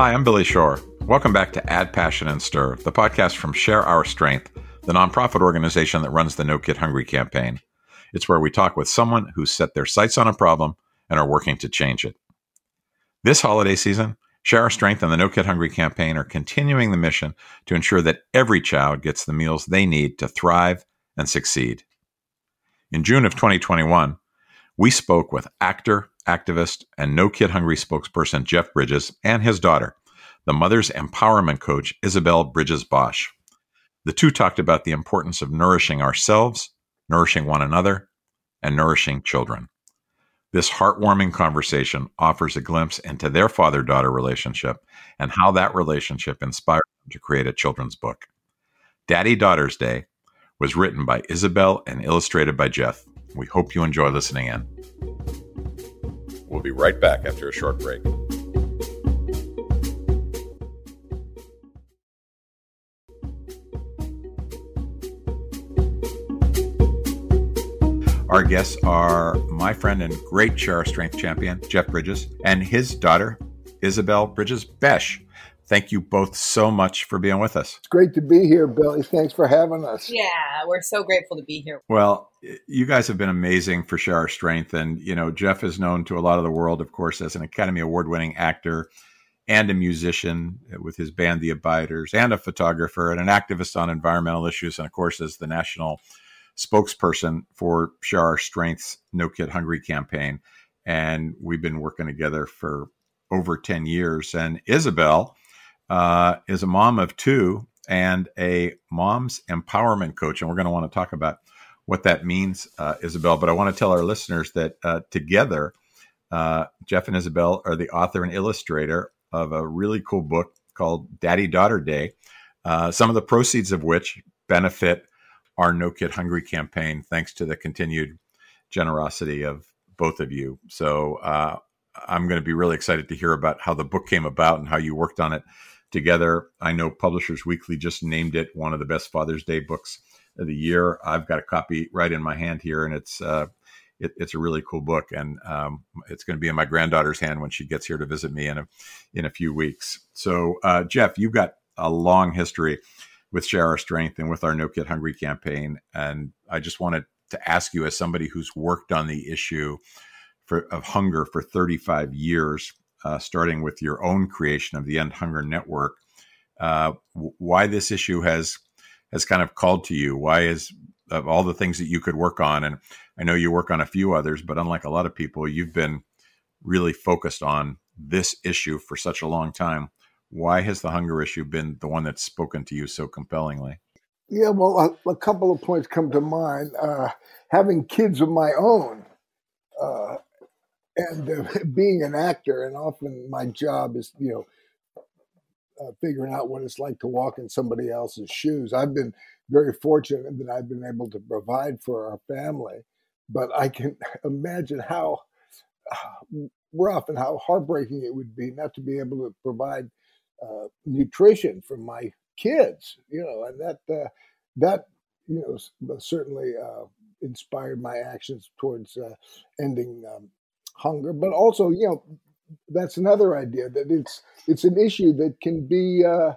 Hi, I'm Billy Shore. Welcome back to Add Passion and Stir, the podcast from Share Our Strength, the nonprofit organization that runs the No Kid Hungry campaign. It's where we talk with someone who's set their sights on a problem and are working to change it. This holiday season, Share Our Strength and the No Kid Hungry campaign are continuing the mission to ensure that every child gets the meals they need to thrive and succeed. In June of 2021, we spoke with actor, activist, and No Kid Hungry spokesperson Jeff Bridges and his daughter, the mother's empowerment coach Isabel Bridges Boesch. The two talked about the importance of nourishing ourselves, nourishing one another, and nourishing children. This heartwarming conversation offers a glimpse into their father daughter relationship and how that relationship inspired them to create a children's book. Daddy Daughters Day was written by Isabel and illustrated by Jeff. We hope you enjoy listening in. We'll be right back after a short break. Our guests are my friend and great Share Strength champion, Jeff Bridges, and his daughter, Isabel Bridges Boesch. Thank you both so much for being with us. It's great to be here, Billy. Thanks for having us. Yeah, we're so grateful to be here. Well, you guys have been amazing for Share Our Strength. And, you know, Jeff is known to a lot of the world, of course, as an Academy Award winning actor and a musician uh, with his band, The Abiders, and a photographer and an activist on environmental issues. And, of course, as the national spokesperson for Share Our Strength's No Kid Hungry campaign. And we've been working together for over 10 years. And Isabel uh, is a mom of two and a mom's empowerment coach. And we're going to want to talk about what that means, uh, Isabel. But I want to tell our listeners that uh, together, uh, Jeff and Isabel are the author and illustrator of a really cool book called Daddy Daughter Day, uh, some of the proceeds of which benefit our No Kid Hungry campaign, thanks to the continued generosity of both of you. So uh, I'm going to be really excited to hear about how the book came about and how you worked on it together. I know Publishers Weekly just named it one of the best Father's Day books of the year. I've got a copy right in my hand here, and it's uh, it, it's a really cool book, and um, it's going to be in my granddaughter's hand when she gets here to visit me in a in a few weeks. So, uh, Jeff, you've got a long history with Share Our Strength and with our No Kid Hungry campaign. And I just wanted to ask you, as somebody who's worked on the issue for, of hunger for 35 years, uh, starting with your own creation of the End Hunger Network, uh, why this issue has has kind of called to you? Why is of all the things that you could work on, and I know you work on a few others, but unlike a lot of people, you've been really focused on this issue for such a long time why has the hunger issue been the one that's spoken to you so compellingly? Yeah, well, a, a couple of points come to mind. Uh, having kids of my own, uh, and uh, being an actor, and often my job is, you know, uh, figuring out what it's like to walk in somebody else's shoes. I've been very fortunate that I've been able to provide for our family, but I can imagine how rough and how heartbreaking it would be not to be able to provide uh, nutrition for my kids, you know, and that uh, that you know certainly uh, inspired my actions towards uh, ending um, hunger. But also, you know, that's another idea that it's it's an issue that can be uh,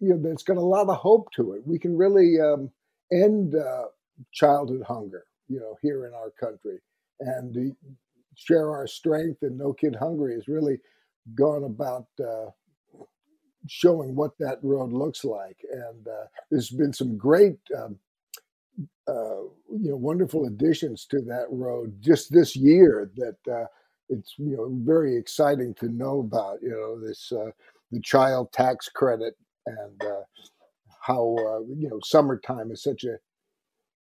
you know that's got a lot of hope to it. We can really um, end uh, childhood hunger, you know, here in our country, and share our strength. And No Kid Hungry has really gone about uh, showing what that road looks like. And uh, there's been some great, um, uh, you know, wonderful additions to that road just this year that uh, it's you know very exciting to know about. You know, this uh, the child tax credit and uh, how uh, you know summertime is such a,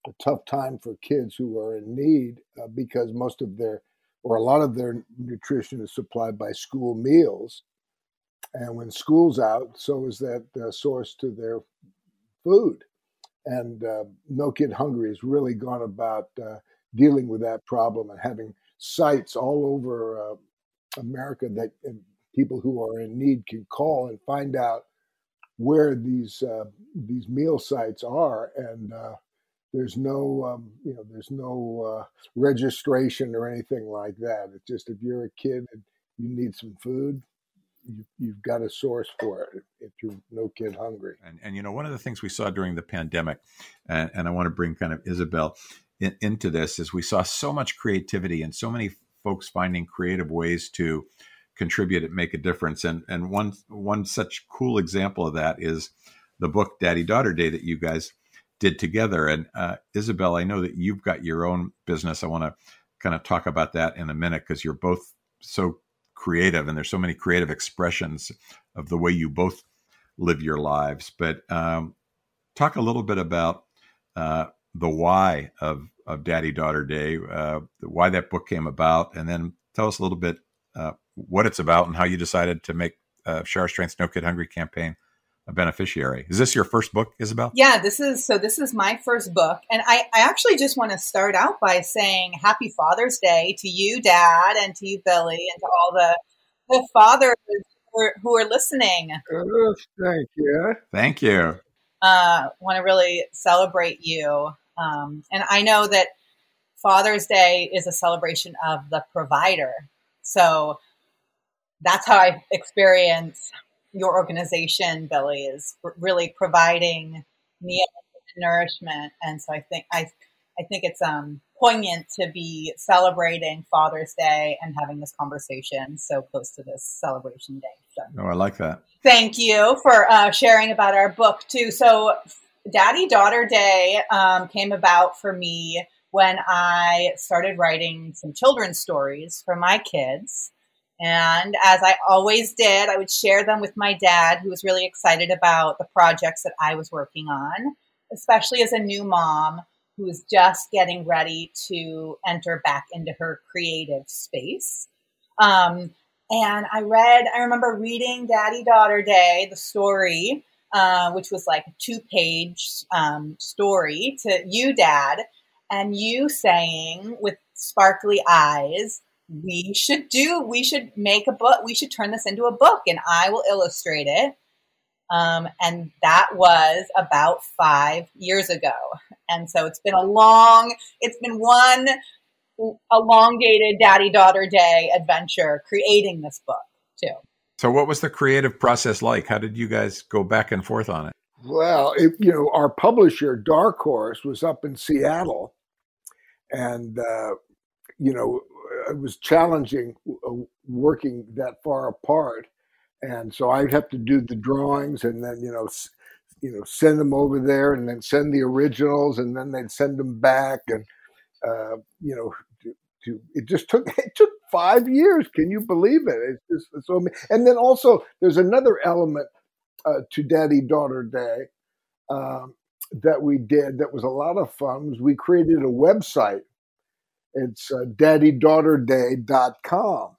a, tough time for kids who are in need because most of their or a lot of their nutrition is supplied by school meals and when school's out, so is that uh, source to their food. And uh, No Kid Hungry has really gone about uh, dealing with that problem and having sites all over uh, America that people who are in need can call and find out where these uh, these meal sites are. And uh, there's no um, you know there's no registration or anything like that. It's just if you're a kid and you need some food, you, have got a source for it if you're No Kid Hungry. And, and you know, one of the things we saw during the pandemic, and, and I want to bring kind of Isabel in, into this, is we saw so much creativity and so many folks finding creative ways to contribute and make a difference. And and one one such cool example of that is the book Daddy Daughter Day that you guys did together. And uh, Isabel, I know that you've got your own business. I want to kind of talk about that in a minute because you're both so creative and there's so many creative expressions of the way you both live your lives. But um, talk a little bit about uh, the why of of Daddy Daughter Day, uh, why that book came about, and then tell us a little bit uh, what it's about and how you decided to make uh, Share Our Strength No Kid Hungry campaign a beneficiary. Is this your first book, Isabel? Yeah, this is so. This is my first book, and I, I actually just want to start out by saying Happy Father's Day to you, Dad, and to you, Billy, and to all the the fathers who are, who are listening. Oh, thank you. Thank you. Uh, want to really celebrate you, um, and I know that Father's Day is a celebration of the provider. So that's how I experience your organization, Billy, is really providing meal nourishment. And so I think I I think it's um poignant to be celebrating Father's Day and having this conversation so close to this celebration day. So, oh, I like that. Thank you for uh, sharing about our book too. So, Daddy Daughter Day um, came about for me when I started writing some children's stories for my kids. And as I always did, I would share them with my dad, who was really excited about the projects that I was working on, especially as a new mom who was just getting ready to enter back into her creative space. Um, and I read, I remember reading Daddy Daughter Day, the story, uh, which was like a two page um, story to you, Dad, and you saying with sparkly eyes, we should do we should make a book we should turn this into a book and i will illustrate it. Um, and that was about five years ago. And so it's been a long it's been one elongated daddy daughter day adventure creating this book too. So what was the creative process like? How did you guys go back and forth on it? Well it, you know our publisher dark horse was up in seattle. And uh, you know it was challenging uh, working that far apart, and so I'd have to do the drawings and then you know you know send them over there and then send the originals and then they'd send them back. And uh, you know to, to, it just took it took five years. Can you believe it? It's just it's so and then also there's another element uh, to daddy daughter day um, that we did that was a lot of fun was we created a website it's uh, daddydaughterday.com.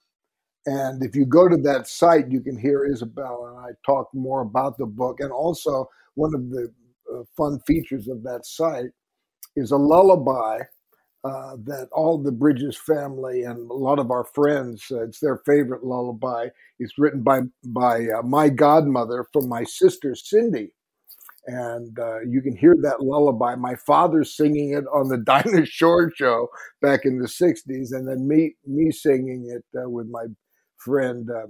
And if you go to that site, you can hear Isabel and I talk more about the book. And also, one of the uh, fun features of that site is a lullaby uh, that all the Bridges family and a lot of our friends, uh, it's their favorite lullaby. It's written by, by uh, my godmother from my sister, Cindy and uh, you can hear that lullaby. My father singing it on the Dinah Shore show back in the '60s, and then me me singing it uh, with my friend uh,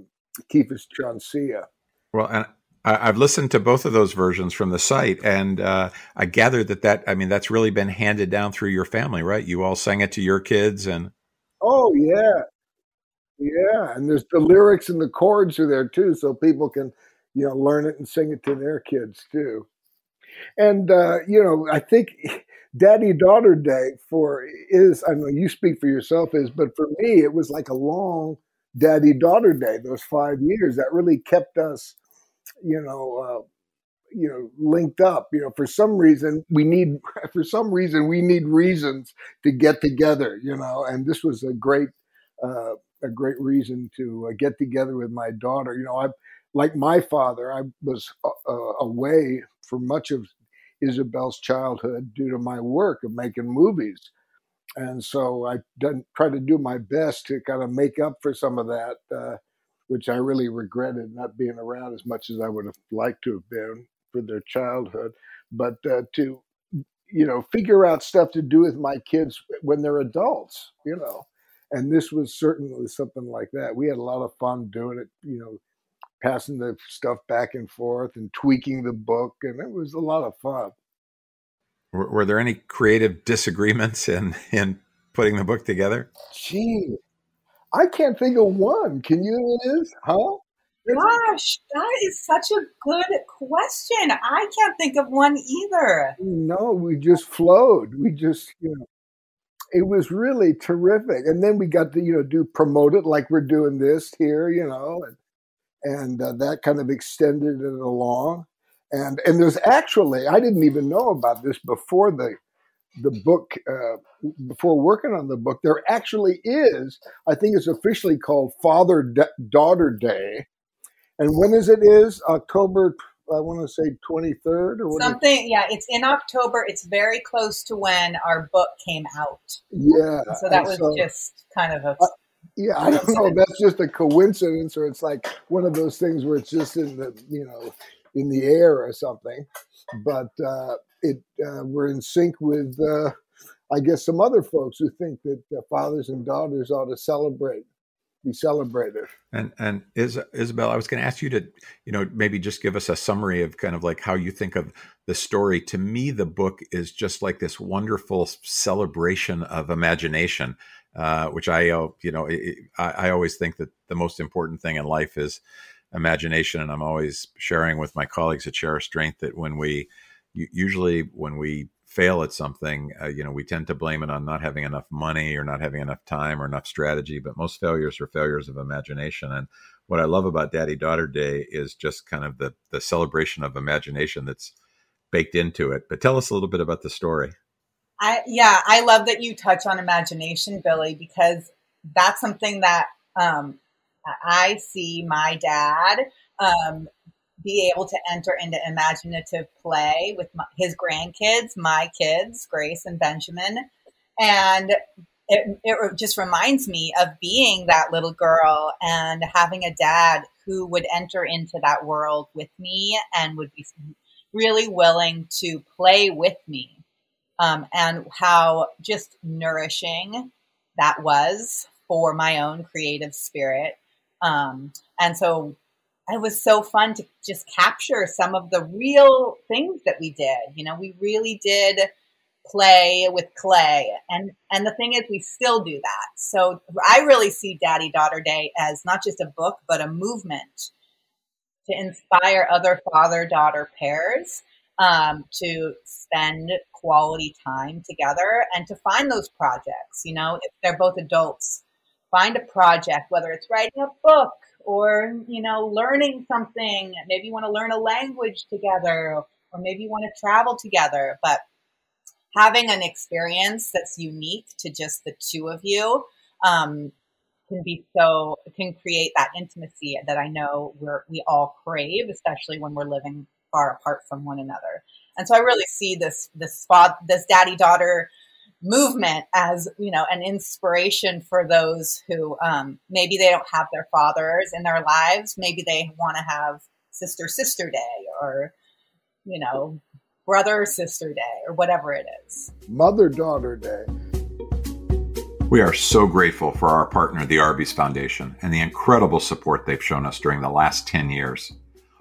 Keefus Ciancia. Well, and I've listened to both of those versions from the site, and uh, I gather that that I mean that's really been handed down through your family, right? You all sang it to your kids, and oh yeah, yeah, and there's the lyrics and the chords are there too, so people can you know learn it and sing it to their kids too. And uh, you know, I think Daddy Daughter Day for is I know you speak for yourself is, but for me it was like a long Daddy Daughter Day. Those five years that really kept us, you know. Uh, you know linked up you know for some reason we need for some reason we need reasons to get together you know and this was a great uh, a great reason to uh, get together with my daughter you know i like my father, I was uh, uh, away for much of Isabel's childhood due to my work of making movies. And so I tried to do my best to kind of make up for some of that, uh, which I really regretted not being around as much as I would have liked to have been for their childhood. But uh, to, you know, figure out stuff to do with my kids when they're adults, you know. And this was certainly something like that. We had a lot of fun doing it, you know, passing the stuff back and forth and tweaking the book, and it was a lot of fun. Were, were there any creative disagreements in in putting the book together? Gee, I can't think of one. Can you, Liz? Huh? Gosh, that is such a good question. I can't think of one either. No, we just flowed. We just, you know, it was really terrific. And then we got to, you know, do promote it like we're doing this here, you know, and and uh, that kind of extended it along. And and there's actually I didn't even know about this before the the book uh, before working on the book. There actually is I think it's officially called Father Daughter Day, and when is it? Is October? I want to say twenty third or something. Yeah, it's in October. It's very close to when our book came out. Yeah, so that was so, just kind of a. Uh, yeah, I don't know. That's just a coincidence, or it's like one of those things where it's just in the you know in the air or something. But uh, it uh, we're in sync with, uh, I guess, some other folks who think that fathers and daughters ought to celebrate, be celebrated. And and Is, Isabel, I was going to ask you to, you know, maybe just give us a summary of kind of like how you think of the story. To me, the book is just like this wonderful celebration of imagination. Uh, which I, uh, you know, I, I always think that the most important thing in life is imagination. And I'm always sharing with my colleagues at Share Strength that when we, usually when we fail at something, uh, you know, we tend to blame it on not having enough money or not having enough time or enough strategy. But most failures are failures of imagination. And what I love about Daddy Daughter Day is just kind of the the celebration of imagination that's baked into it. But tell us a little bit about the story. I yeah, I love that you touch on imagination, Billy, because that's something that um, I see my dad um, be able to enter into imaginative play with my, his grandkids, my kids, Grace and Benjamin. And it, it just reminds me of being that little girl and having a dad who would enter into that world with me and would be really willing to play with me. Um, and how just nourishing that was for my own creative spirit um, and so it was so fun to just capture some of the real things that we did. You know, we really did play with clay. And and the thing is we still do that. So I really see Daddy Daughter Day as not just a book, but a movement to inspire other father daughter pairs um, to spend quality time together and to find those projects. You know, if they're both adults find a project, whether it's writing a book or, you know, learning something. Maybe you want to learn a language together or maybe you want to travel together. But having an experience that's unique to just the two of you um, can be so can create that intimacy that I know we're we all crave, especially when we're living far apart from one another. And so I really see this this spot this daddy daughter movement as you know an inspiration for those who um, maybe they don't have their fathers in their lives. Maybe they want to have sister sister day or you know brother sister day or whatever it is. Mother daughter day. We are so grateful for our partner the arby's foundation and the incredible support they've shown us during the last 10 years.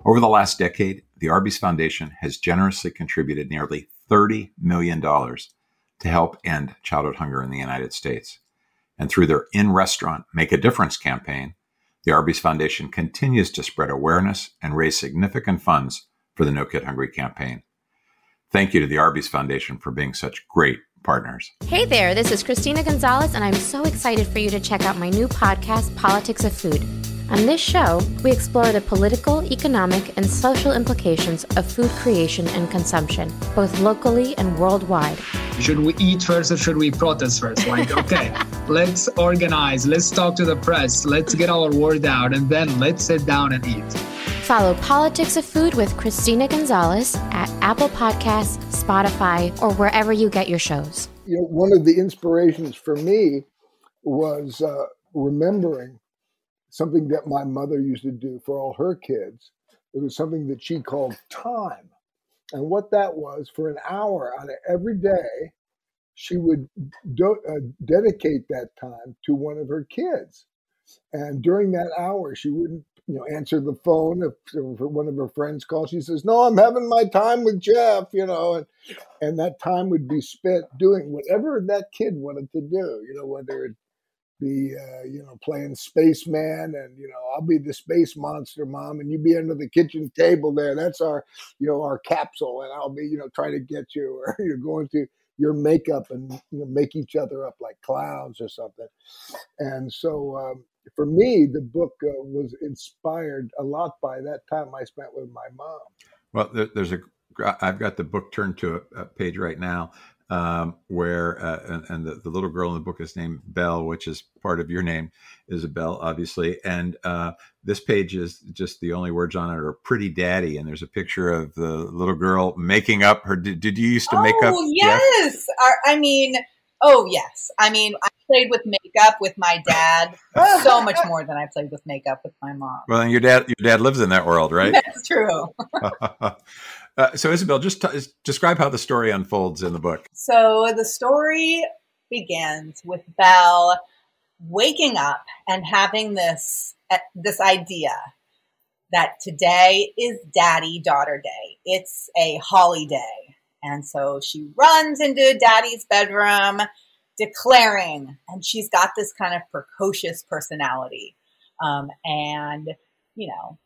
Over the last decade the arby's foundation has generously contributed nearly $30 million to help end childhood hunger in the United States. And through their in restaurant Make a Difference campaign, the Arby's Foundation continues to spread awareness and raise significant funds for the No Kid Hungry campaign. Thank you to the Arby's Foundation for being such great partners. Hey there, this is Christina Gonzalez, and I'm so excited for you to check out my new podcast, Politics of Food. On this show, we explore the political, economic, and social implications of food creation and consumption, both locally and worldwide. Should we eat first or should we protest first? Like, okay, let's organize, let's talk to the press, let's get our word out, and then let's sit down and eat. Follow Politics of Food with Christina Gonzalez at Apple Podcasts, Spotify, or wherever you get your shows. You know, one of the inspirations for me was uh, remembering something that my mother used to do for all her kids. It was something that she called time. And what that was for an hour out of every day, she would do, uh, dedicate that time to one of her kids. And during that hour, she wouldn't you know, answer the phone if, if one of her friends calls. She says, "No, I'm having my time with Jeff," you know, and and that time would be spent doing whatever that kid wanted to do. You know, whether it be uh, you know playing spaceman and you know I'll be the space monster mom and you be under the kitchen table there. That's our you know our capsule, and I'll be you know trying to get you or you're going to your makeup and you know make each other up like clowns or something. And so um, for me, the book uh, was inspired a lot by that time I spent with my mom. Well, there, there's a I've got the book turned to a page right now um, where uh, and, and the, the, little girl in the book is named Belle, which is part of your name, Isabel, obviously. And uh, this page is just the only words on it are "Pretty Daddy," and there's a picture of the little girl making up her. Did, did you used to make oh, up? Yes, I mean, oh yes. I mean, I played with makeup with my dad so much more than I played with makeup with my mom. Well, and your dad, your dad lives in that world, right? That's true. Uh, so, Isabel, just t- describe how the story unfolds in the book. So, the story begins with Belle waking up and having this uh, this idea that today is Daddy Daughter Day. It's a holiday, and so she runs into Daddy's bedroom, declaring, and she's got this kind of precocious personality, um, and you know,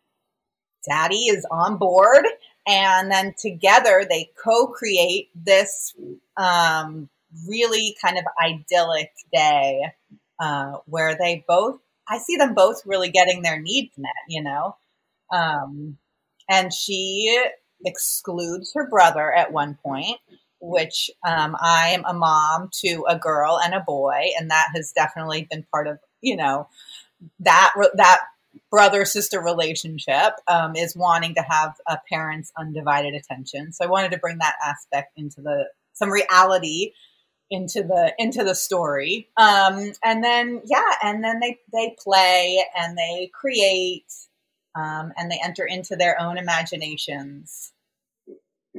Daddy is on board and then together they co-create this um, really kind of idyllic day uh, where they both i see them both really getting their needs met you know? Um, and she excludes her brother at one point which um, i am a mom to a girl and a boy and that has definitely been part of you know that that brother sister relationship um, is wanting to have a parent's undivided attention. So I wanted to bring that aspect into the some reality into the into the story. Um, and then yeah, and then they they play and they create um, and they enter into their own imaginations.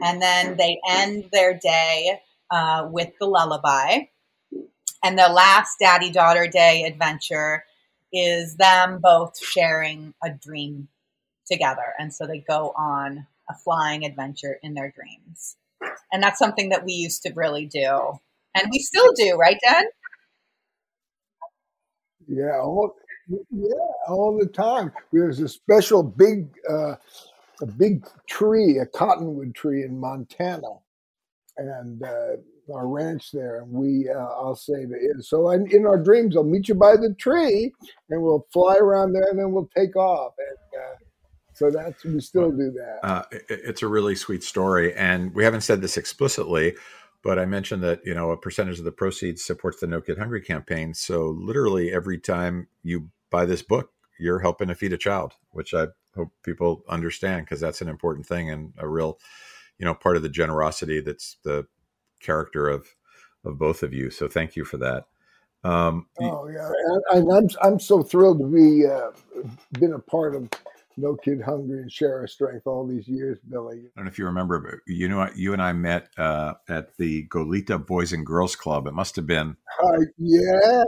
And then they end their day uh, with the lullaby. And the last daddy daughter day adventure is them both sharing a dream together. And so they go on a flying adventure in their dreams. And that's something that we used to really do. And we still do, right, Dad? Yeah, all, yeah, all the time. There's a special big, uh, a big tree, a cottonwood tree in Montana, and uh, our ranch there, and we uh, I'll say that. So I, in our dreams, I'll meet you by the tree, and we'll fly around there, and then we'll take off. And uh, so that's we still do that. Uh, it, it's a really sweet story, and we haven't said this explicitly. But I mentioned that you know a percentage of the proceeds supports the No Kid Hungry campaign. So literally every time you buy this book, you're helping to feed a child, which I hope people understand because that's an important thing and a real, you know, part of the generosity that's the character of of both of you. So thank you for that. Um, oh yeah, and, I'm I'm so thrilled to be uh, been a part of No Kid Hungry and Share Our Strength all these years, Billy. I don't know if you remember, but you know, what, you and I met uh, at the Goleta Boys and Girls Club. It must have been. Uh, yeah,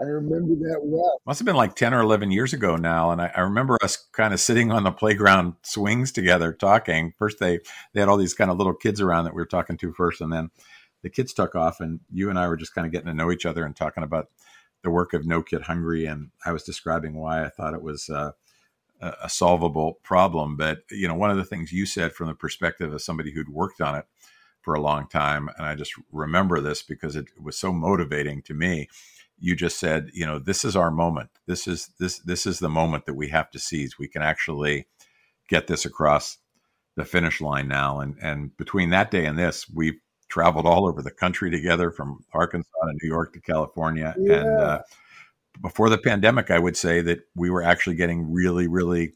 I remember that well. Must have been like 10 or 11 years ago now. And I, I, remember us kind of sitting on the playground swings together talking. First, they, they had all these kind of little kids around that we were talking to first. And then the kids took off, and you and I were just kind of getting to know each other and talking about the work of No Kid Hungry. And I was describing why I thought it was uh, a solvable problem. But, you know, one of the things you said from the perspective of somebody who'd worked on it for a long time, and I just remember this because it was so motivating to me you just said, you know, this is our moment. This is this this is the moment that we have to seize. We can actually get this across the finish line now. And and between that day and this, we've traveled all over the country together, from Arkansas to New York to California. Yeah. And uh, before the pandemic, I would say that we were actually getting really, really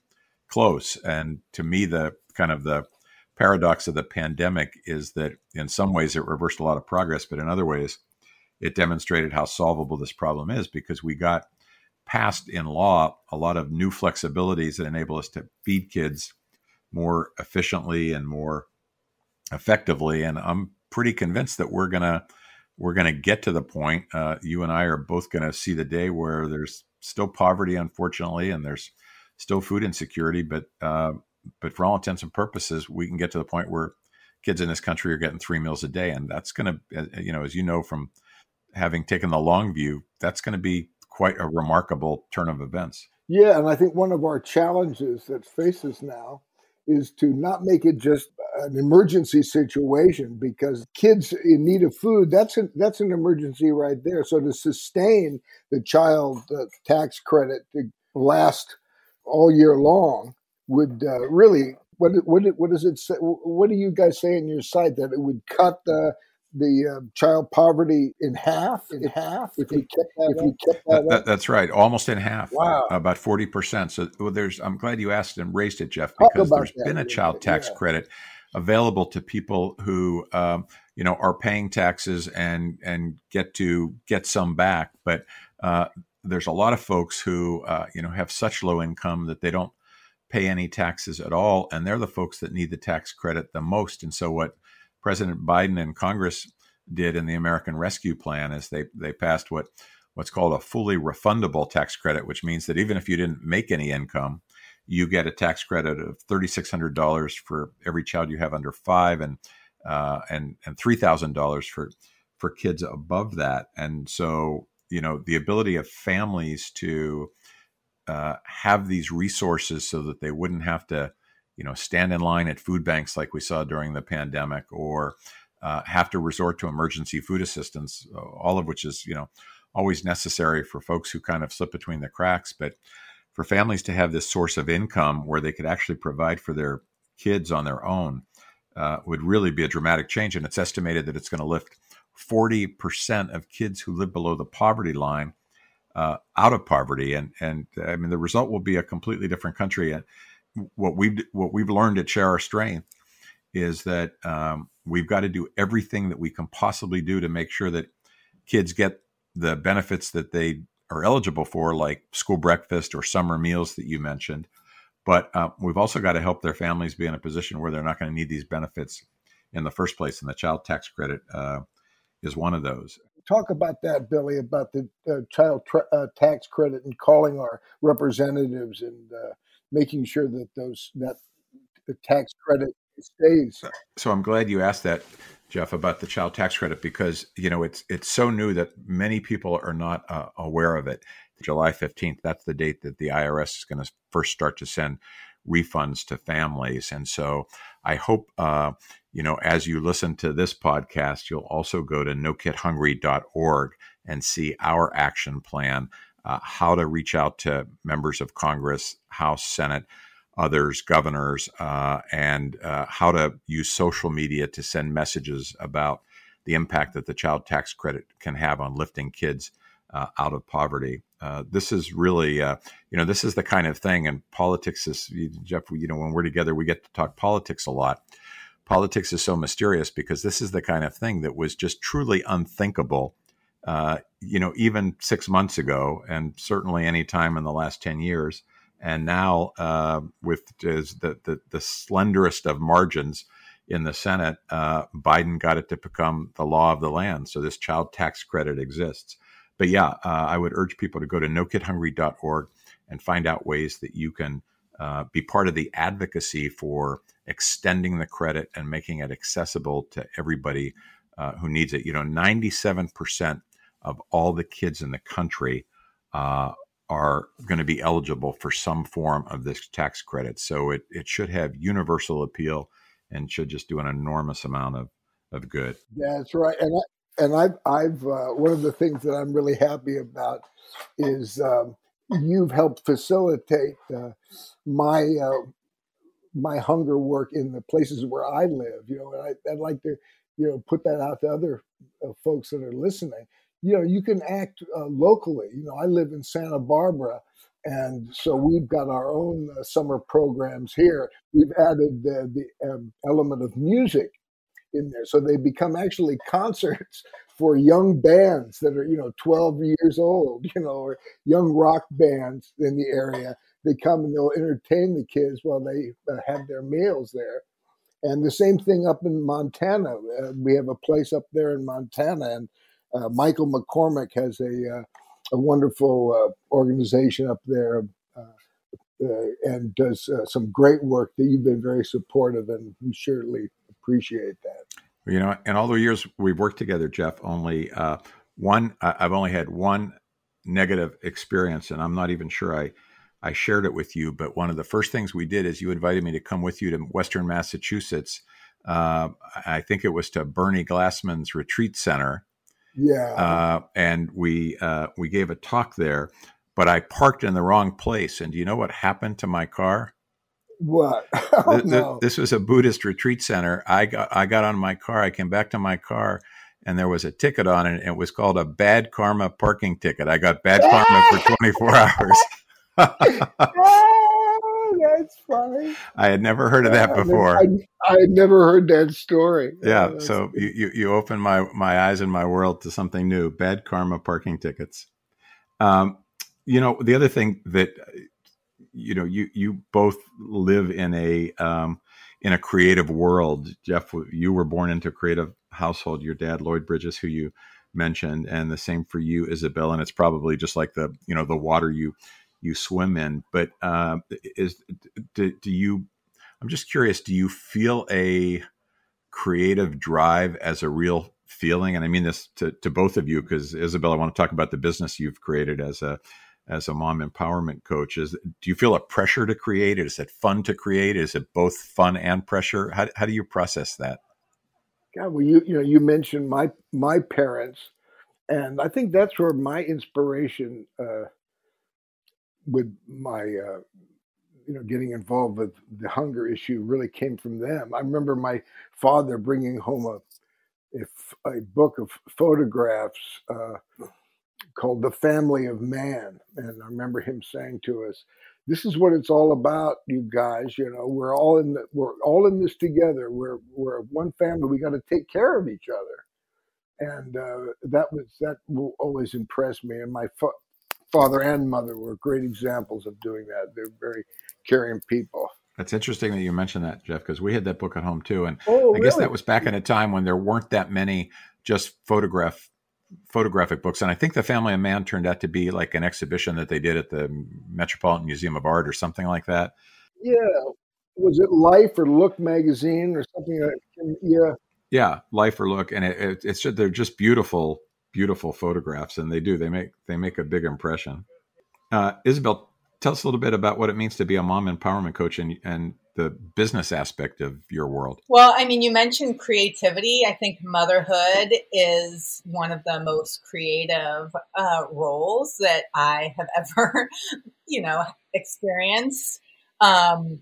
close. And to me, the kind of the paradox of the pandemic is that in some ways it reversed a lot of progress, but in other ways it demonstrated how solvable this problem is because we got passed in law a lot of new flexibilities that enable us to feed kids more efficiently and more effectively. And I'm pretty convinced that we're gonna we're gonna get to the point. Uh, you and I are both gonna see the day where there's still poverty, unfortunately, and there's still food insecurity, but uh, but for all intents and purposes, we can get to the point where kids in this country are getting three meals a day, and that's to, uh, you know, as you know from having taken the long view, that's going to be quite a remarkable turn of events. Yeah, and I think one of our challenges that faces now is to not make it just an emergency situation because kids in need of food that's a, that's an emergency right there so to sustain the child uh, tax credit to last all year long would uh, really what what what does it say what do you guys say in your site that it would cut the the uh, child poverty in half in half if we kept that, if we kept that, that that's right almost in half wow about 40% so well, there's i'm glad you asked and raised it jeff because there's that. been a child tax Yeah. credit available to people who um, you know are paying taxes and and get to get some back but uh, there's a lot of folks who uh, you know have such low income that they don't pay any taxes at all and they're the folks that need the tax credit the most and so what president biden and congress did in the american rescue plan is they they passed what what's called a fully refundable tax credit which means that even if you didn't make any income you get a tax credit of thirty six hundred dollars for every child you have under five, and uh, and and three thousand dollars for for kids above that. And so you know the ability of families to uh, have these resources so that they wouldn't have to you know stand in line at food banks like we saw during the pandemic or uh, have to resort to emergency food assistance, all of which is you know always necessary for folks who kind of slip between the cracks, but for families to have this source of income where they could actually provide for their kids on their own uh, would really be a dramatic change. And it's estimated that it's going to lift 40% of kids who live below the poverty line uh, out of poverty. And, and I mean, the result will be a completely different country. And what we've, what we've learned at Share Our Strength is that um, we've got to do everything that we can possibly do to make sure that kids get the benefits that they are eligible for, like school breakfast or summer meals that you mentioned. But uh, we've also got to help their families be in a position where they're not going to need these benefits in the first place. And the child tax credit uh, is one of those. Talk about that, Billy, about the uh, child tra- uh, tax credit and calling our representatives and uh, making sure that those that the tax credit stays. So I'm glad you asked that, Jeff, about the child tax credit because you know it's it's so new that many people are not uh, aware of it. July 15th, that's the date that the IRS is going to first start to send refunds to families, and so I hope uh, you know as you listen to this podcast, you'll also go to nokidhungry.org and see our action plan, uh, how to reach out to members of Congress, House, Senate others, governors, uh, and uh, how to use social media to send messages about the impact that the child tax credit can have on lifting kids uh, out of poverty. Uh, this is really, uh, you know, this is the kind of thing, and politics is, Jeff, you know, when we're together, we get to talk politics a lot. Politics is so mysterious because this is the kind of thing that was just truly unthinkable, uh, you know, even six months ago, and certainly any time in the last 10 years and now uh, with the, the, the slenderest of margins in the Senate, uh, Biden got it to become the law of the land. So this child tax credit exists. But yeah, uh, I would urge people to go to nokidhungry.org and find out ways that you can uh, be part of the advocacy for extending the credit and making it accessible to everybody uh, who needs it. You know, 97% of all the kids in the country uh, are going to be eligible for some form of this tax credit. So it, it should have universal appeal and should just do an enormous amount of, of good. That's right. And I, and I've, I've uh, one of the things that I'm really happy about is um, you've helped facilitate uh, my uh, my hunger work in the places where I live. You know, and I, I'd like to you know put that out to other uh, folks that are listening you know, you can act uh, locally. You know, I live in Santa Barbara, and so we've got our own uh, summer programs here. We've added the, the um, element of music in there, so they become actually concerts for young bands that are, you know, 12 years old, you know, or young rock bands in the area. They come and they'll entertain the kids while they uh, have their meals there. And the same thing up in Montana. Uh, we have a place up there in Montana, and uh, Michael McCormick has a uh, a wonderful uh, organization up there, uh, uh, and does some great work that you've been very supportive, and we surely appreciate that. You know, in all the years we've worked together, Jeff, only one I've only had one negative experience, and I'm not even sure I I shared it with you. But one of the first things we did is you invited me to come with you to Western Massachusetts. Uh, I think it was to Bernie Glassman's retreat center. Yeah, uh, and we uh, we gave a talk there, but I parked in the wrong place. And do you know what happened to my car? What? Oh, the, no. This was a Buddhist retreat center. I got I got on my car. I came back to my car, and there was a ticket on it. It was called a bad karma parking ticket. I got bad karma for 24 hours. that's funny. I had never heard of that before. I, I had never heard that story. Yeah, oh, so you, you you opened my my eyes and my world to something new. Bad karma parking tickets. Um, you know, the other thing that you know you you both live in a um, in a creative world. Jeff, you were born into a creative household. Your dad, Lloyd Bridges, who you mentioned, and the same for you, Isabel. And it's probably just like the you know the water you you swim in. But uh, is do, do you? I'm just curious. Do you feel a creative drive as a real feeling? And I mean this to, to both of you because Isabel, I want to talk about the business you've created as a as a mom empowerment coach is do you feel a pressure to create is it fun to create is it both fun and pressure how, how do you process that God, well you you know you mentioned my my parents and i think that's where my inspiration uh, with my uh, you know getting involved with the hunger issue really came from them i remember my father bringing home a a, a book of photographs uh, called The Family of Man. And I remember him saying to us, this is what it's all about, you guys. You know, we're all in the, we're all in this together. We're we're one family. We got to take care of each other, and uh, that was that will always impress me. And my father and mother were great examples of doing that. They're very caring people. That's interesting that you mentioned that, Jeff, because we had that book at home too, and oh, I guess that was back in a time when there weren't that many just photograph photographic books. And I think The Family of Man turned out to be like an exhibition that they did at the Metropolitan Museum of Art or something like that. Yeah. Was it Life or Look magazine or something? Like, yeah. Yeah, Life or Look, and it, it, it's they're just beautiful, beautiful photographs, and they do they make they make a big impression. Uh, Isabel, tell us a little bit about what it means to be a mom empowerment coach and and the business aspect of your world? Well, I mean, you mentioned creativity. I think motherhood is one of the most creative uh, roles that I have ever, you know, experienced. Um,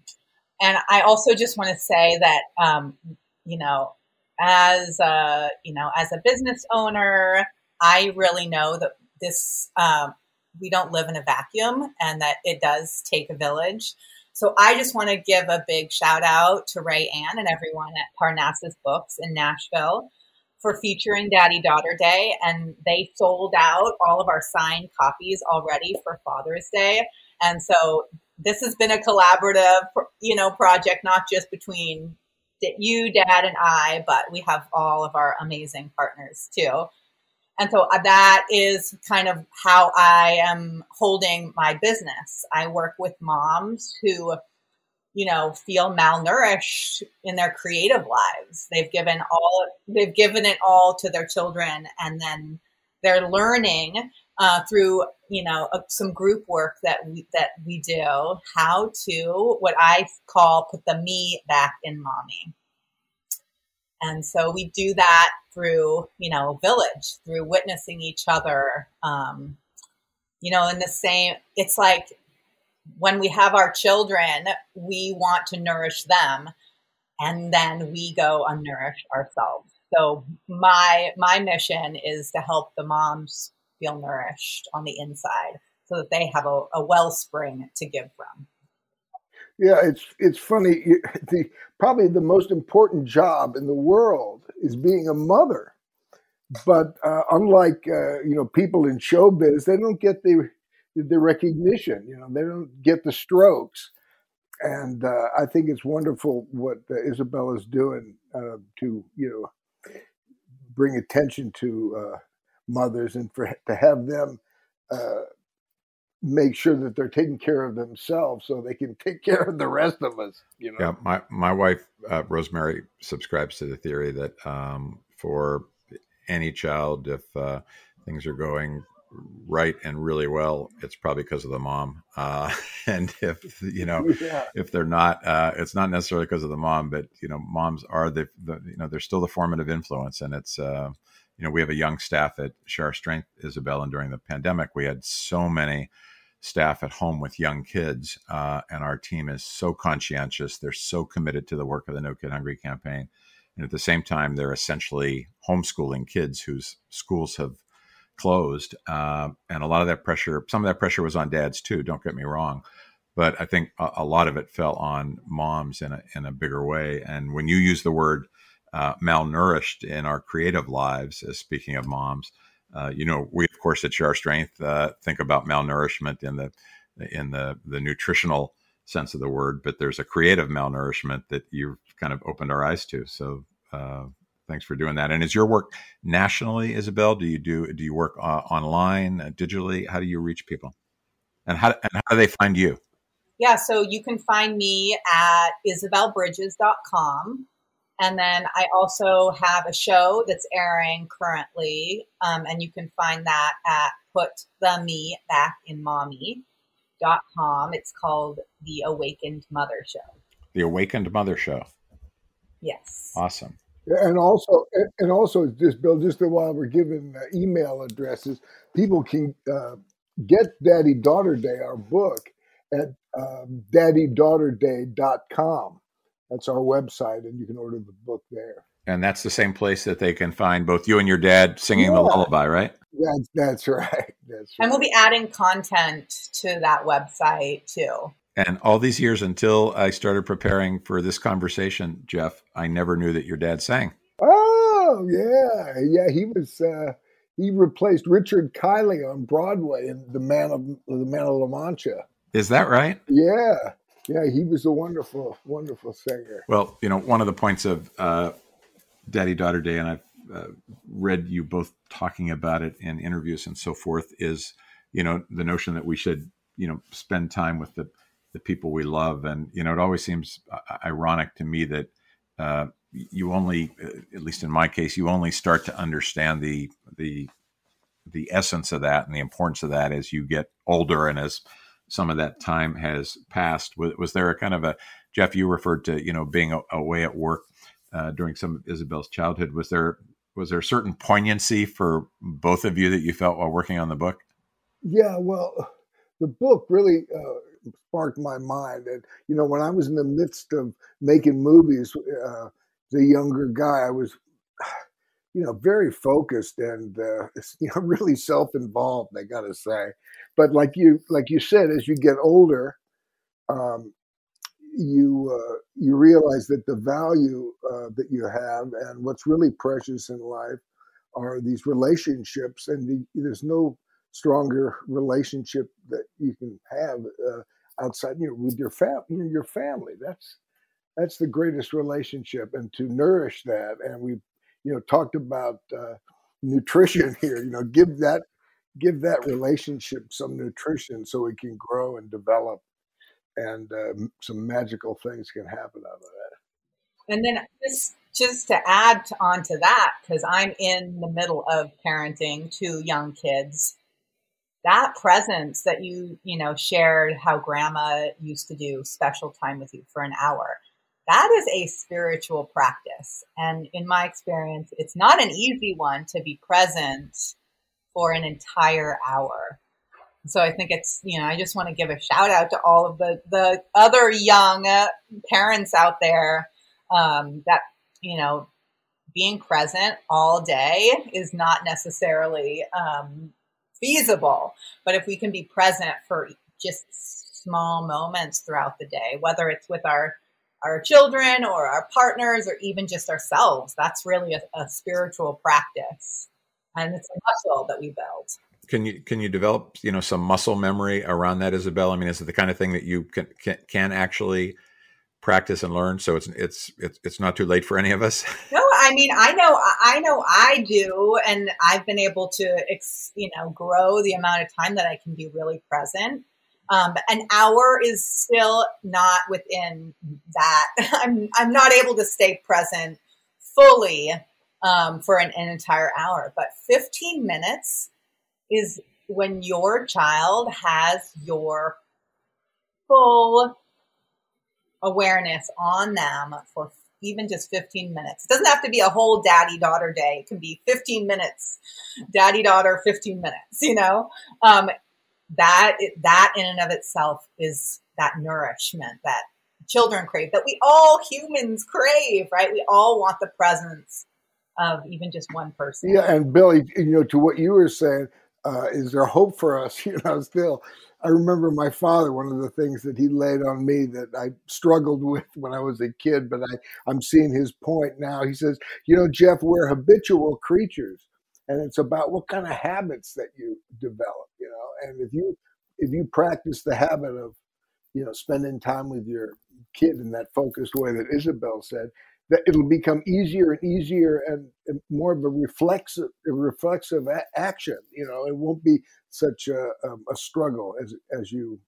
and I also just want to say that, um, you know, as a, you know, as a business owner, I really know that this, um, we don't live in a vacuum and that it does take a village. So I just want to give a big shout out to Ray Ann and everyone at Parnassus Books in Nashville for featuring Daddy Daughter Day. And they sold out all of our signed copies already for Father's Day. And so this has been a collaborative, you know, project, not just between you, Dad, and I, but we have all of our amazing partners too. And so uh, that is kind of how I am holding my business. I work with moms who, you know, feel malnourished in their creative lives. They've given all, they've given it all to their children and then they're learning uh, through, you know, uh, some group work that we, that we do how to, what I call put the me back in mommy. And so we do that through, you know, village, through witnessing each other. Um, you know, in the same, it's like when we have our children, we want to nourish them and then we go unnourished ourselves. So my my mission is to help the moms feel nourished on the inside so that they have a, a wellspring to give from. Yeah, it's it's funny. The probably the most important job in the world is being a mother. But uh, unlike uh, you know people in showbiz, they don't get the the recognition. You know, they don't get the strokes. And uh, I think it's wonderful what uh, Isabella's doing uh, to you know bring attention to uh, mothers and for to have them make sure that they're taking care of themselves so they can take care of the rest of us. You know. Yeah, my my wife uh, Rosemary subscribes to the theory that um, for any child, if uh, things are going right and really well, it's probably because of the mom. Uh, and if you know, yeah. if they're not, uh, it's not necessarily because of the mom, but you know, moms are the, the you know they're still the formative influence, and it's uh, you know we have a young staff at Share Strength, Isabel, and during the pandemic we had so many staff at home with young kids, uh, and our team is so conscientious. They're so committed to the work of the No Kid Hungry campaign, and at the same time, they're essentially homeschooling kids whose schools have closed, uh, and a lot of that pressure, some of that pressure was on dads too. Don't get me wrong, but I think a, a lot of it fell on moms in a in a bigger way. And when you use the word uh, malnourished in our creative lives, as speaking of moms, uh, you know, we of course at Share Strength uh, think about malnourishment in the in the the nutritional sense of the word, but there's a creative malnourishment that you've kind of opened our eyes to. So uh, thanks for doing that. And is your work nationally, Isabel? Do you do do you work uh, online, uh, digitally? How do you reach people? And how and how do they find you? Yeah, so you can find me at isabelbridges.com. And then I also have a show that's airing currently, um, and you can find that at Put the Me Back in Mommy.com. It's called The Awakened Mother Show. The Awakened Mother Show. Yes. Awesome. And also, and also, just Bill, just a while we're giving uh, email addresses, people can uh, get Daddy Daughter Day, our book, at um, daddydaughterday.com. That's our website, and you can order the book there. And that's the same place that they can find both you and your dad singing yeah. the lullaby, right? That's that's right. That's right. and we'll be adding content to that website too. And all these years until I started preparing for this conversation, Jeff, I never knew that your dad sang. Oh yeah, yeah. He was uh, he replaced Richard Kiley on Broadway in The Man of The Man of La Mancha. Is that right? Yeah, yeah. He was a wonderful, wonderful singer. Well, you know, one of the points of uh, Daddy Daughter Day, and I've uh, read you both talking about it in interviews and so forth, is you know the notion that we should you know spend time with the the people we love. And you know, it always seems uh, ironic to me that uh, you only, uh, at least in my case, you only start to understand the the the essence of that and the importance of that as you get older and as some of that time has passed. Was, was there a kind of a Jeff? You referred to you know being away at work uh, during some of Isabel's childhood. Was there was there a certain poignancy for both of you that you felt while working on the book? Yeah, well, the book really uh, sparked my mind. And you know, when I was in the midst of making movies, uh, the younger guy, I was, you know, very focused and uh, you know really self-involved. I got to say, but like you like you said, as you get older, um, you uh, you realize that the value uh, that you have and what's really precious in life are these relationships, and the, there's no stronger relationship that you can have uh, outside you know with your fam your family that's that's the greatest relationship and to nourish that and we you know talked about uh, nutrition here you know give that give that relationship some nutrition so it can grow and develop and uh, some magical things can happen out of that. And then just just to add on to that because i'm in the middle of parenting two young kids that presence that you you know shared how grandma used to do special time with you for an hour that is a spiritual practice and in my experience it's not an easy one to be present for an entire hour so i think it's you know i just want to give a shout out to all of the the other young uh, parents out there um, that you know being present all day is not necessarily um, feasible. But if we can be present for just small moments throughout the day, whether it's with our our children or our partners or even just ourselves, that's really a, a spiritual practice, and it's a muscle that we build. Can you can you develop you know some muscle memory around that, Isabel? I mean, is it the kind of thing that you can can, can actually practice and learn. So it's it's it's it's not too late for any of us. No, I mean I know I know I do, and I've been able to ex, you know grow the amount of time that I can be really present. Um, an hour is still not within that. I'm I'm not able to stay present fully um, for an, an entire hour, but 15 minutes is when your child has your full awareness on them for even just 15 minutes. It doesn't have to be a whole daddy daughter day. It can be 15 minutes, daddy daughter 15 minutes, you know? Um, that, that in and of itself is that nourishment that children crave, that we all humans crave, right? We all want the presence of even just one person. Yeah. And Billy, you know, to what you were saying, uh, is there hope for us? You know, still, I remember my father, one of the things that he laid on me that I struggled with when I was a kid, but I, I'm seeing his point now. He says, you know, Jeff, we're habitual creatures. And it's about what kind of habits that you develop, you know. And if you if you practice the habit of, you know, spending time with your kid in that focused way that Isabel said, that it'll become easier and easier and, more of a reflexive, a reflexive a- action. You know, it won't be such a, um, a struggle as as you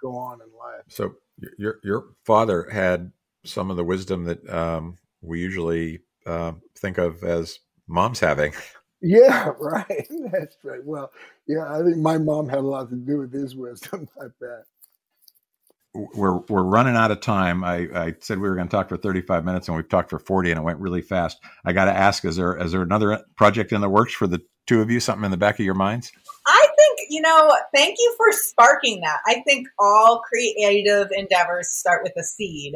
go on in life. So your your father had some of the wisdom that um, we usually uh, think of as moms having. Yeah, right. That's right. Well, yeah, I think my mom had a lot to do with his wisdom. I bet we're we're running out of time. I, I said we were going to talk for 35 minutes, and we've talked for 40, and it went really fast. I got to ask: Is there is there another project in the works for the two of you? Something in the back of your minds? I think you know. Thank you for sparking that. I think all creative endeavors start with a seed,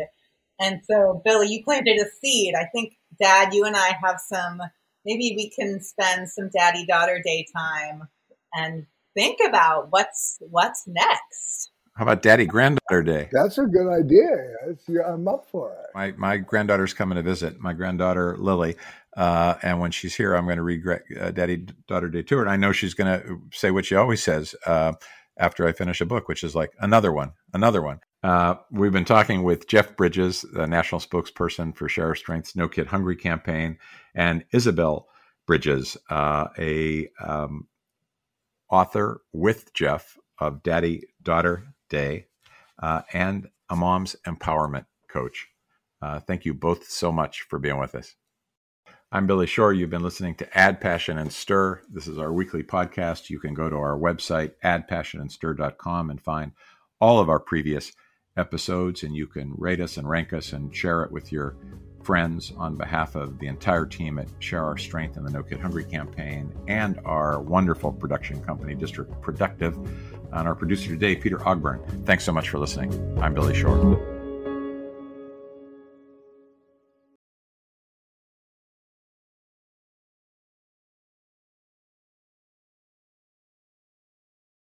and so Billy, you planted a seed. I think Dad, you and I have some. Maybe we can spend some daddy daughter day time and think about what's what's next. How about Daddy Granddaughter Day? That's a good idea. I'm up for it. My my granddaughter's coming to visit. My granddaughter Lily, uh, and when she's here, I'm going to read uh, Daddy Daughter Day to her. And I know she's going to say what she always says uh, after I finish a book, which is like another one, another one. Uh, we've been talking with Jeff Bridges, the national spokesperson for Share Our Strength's No Kid Hungry campaign, and Isabel Bridges, uh, a um, author with Jeff of Daddy Daughter Day, uh, and a mom's empowerment coach. Uh, thank you both so much for being with us. I'm Billy Shore. You've been listening to Add Passion and Stir. This is our weekly podcast. You can go to our website, addpassionandstir.com, and find all of our previous episodes, and you can rate us and rank us and share it with your friends on behalf of the entire team at Share Our Strength and the No Kid Hungry campaign and our wonderful production company, District Productive and our producer today, Peter Ogburn. Thanks so much for listening. I'm Billy Shore.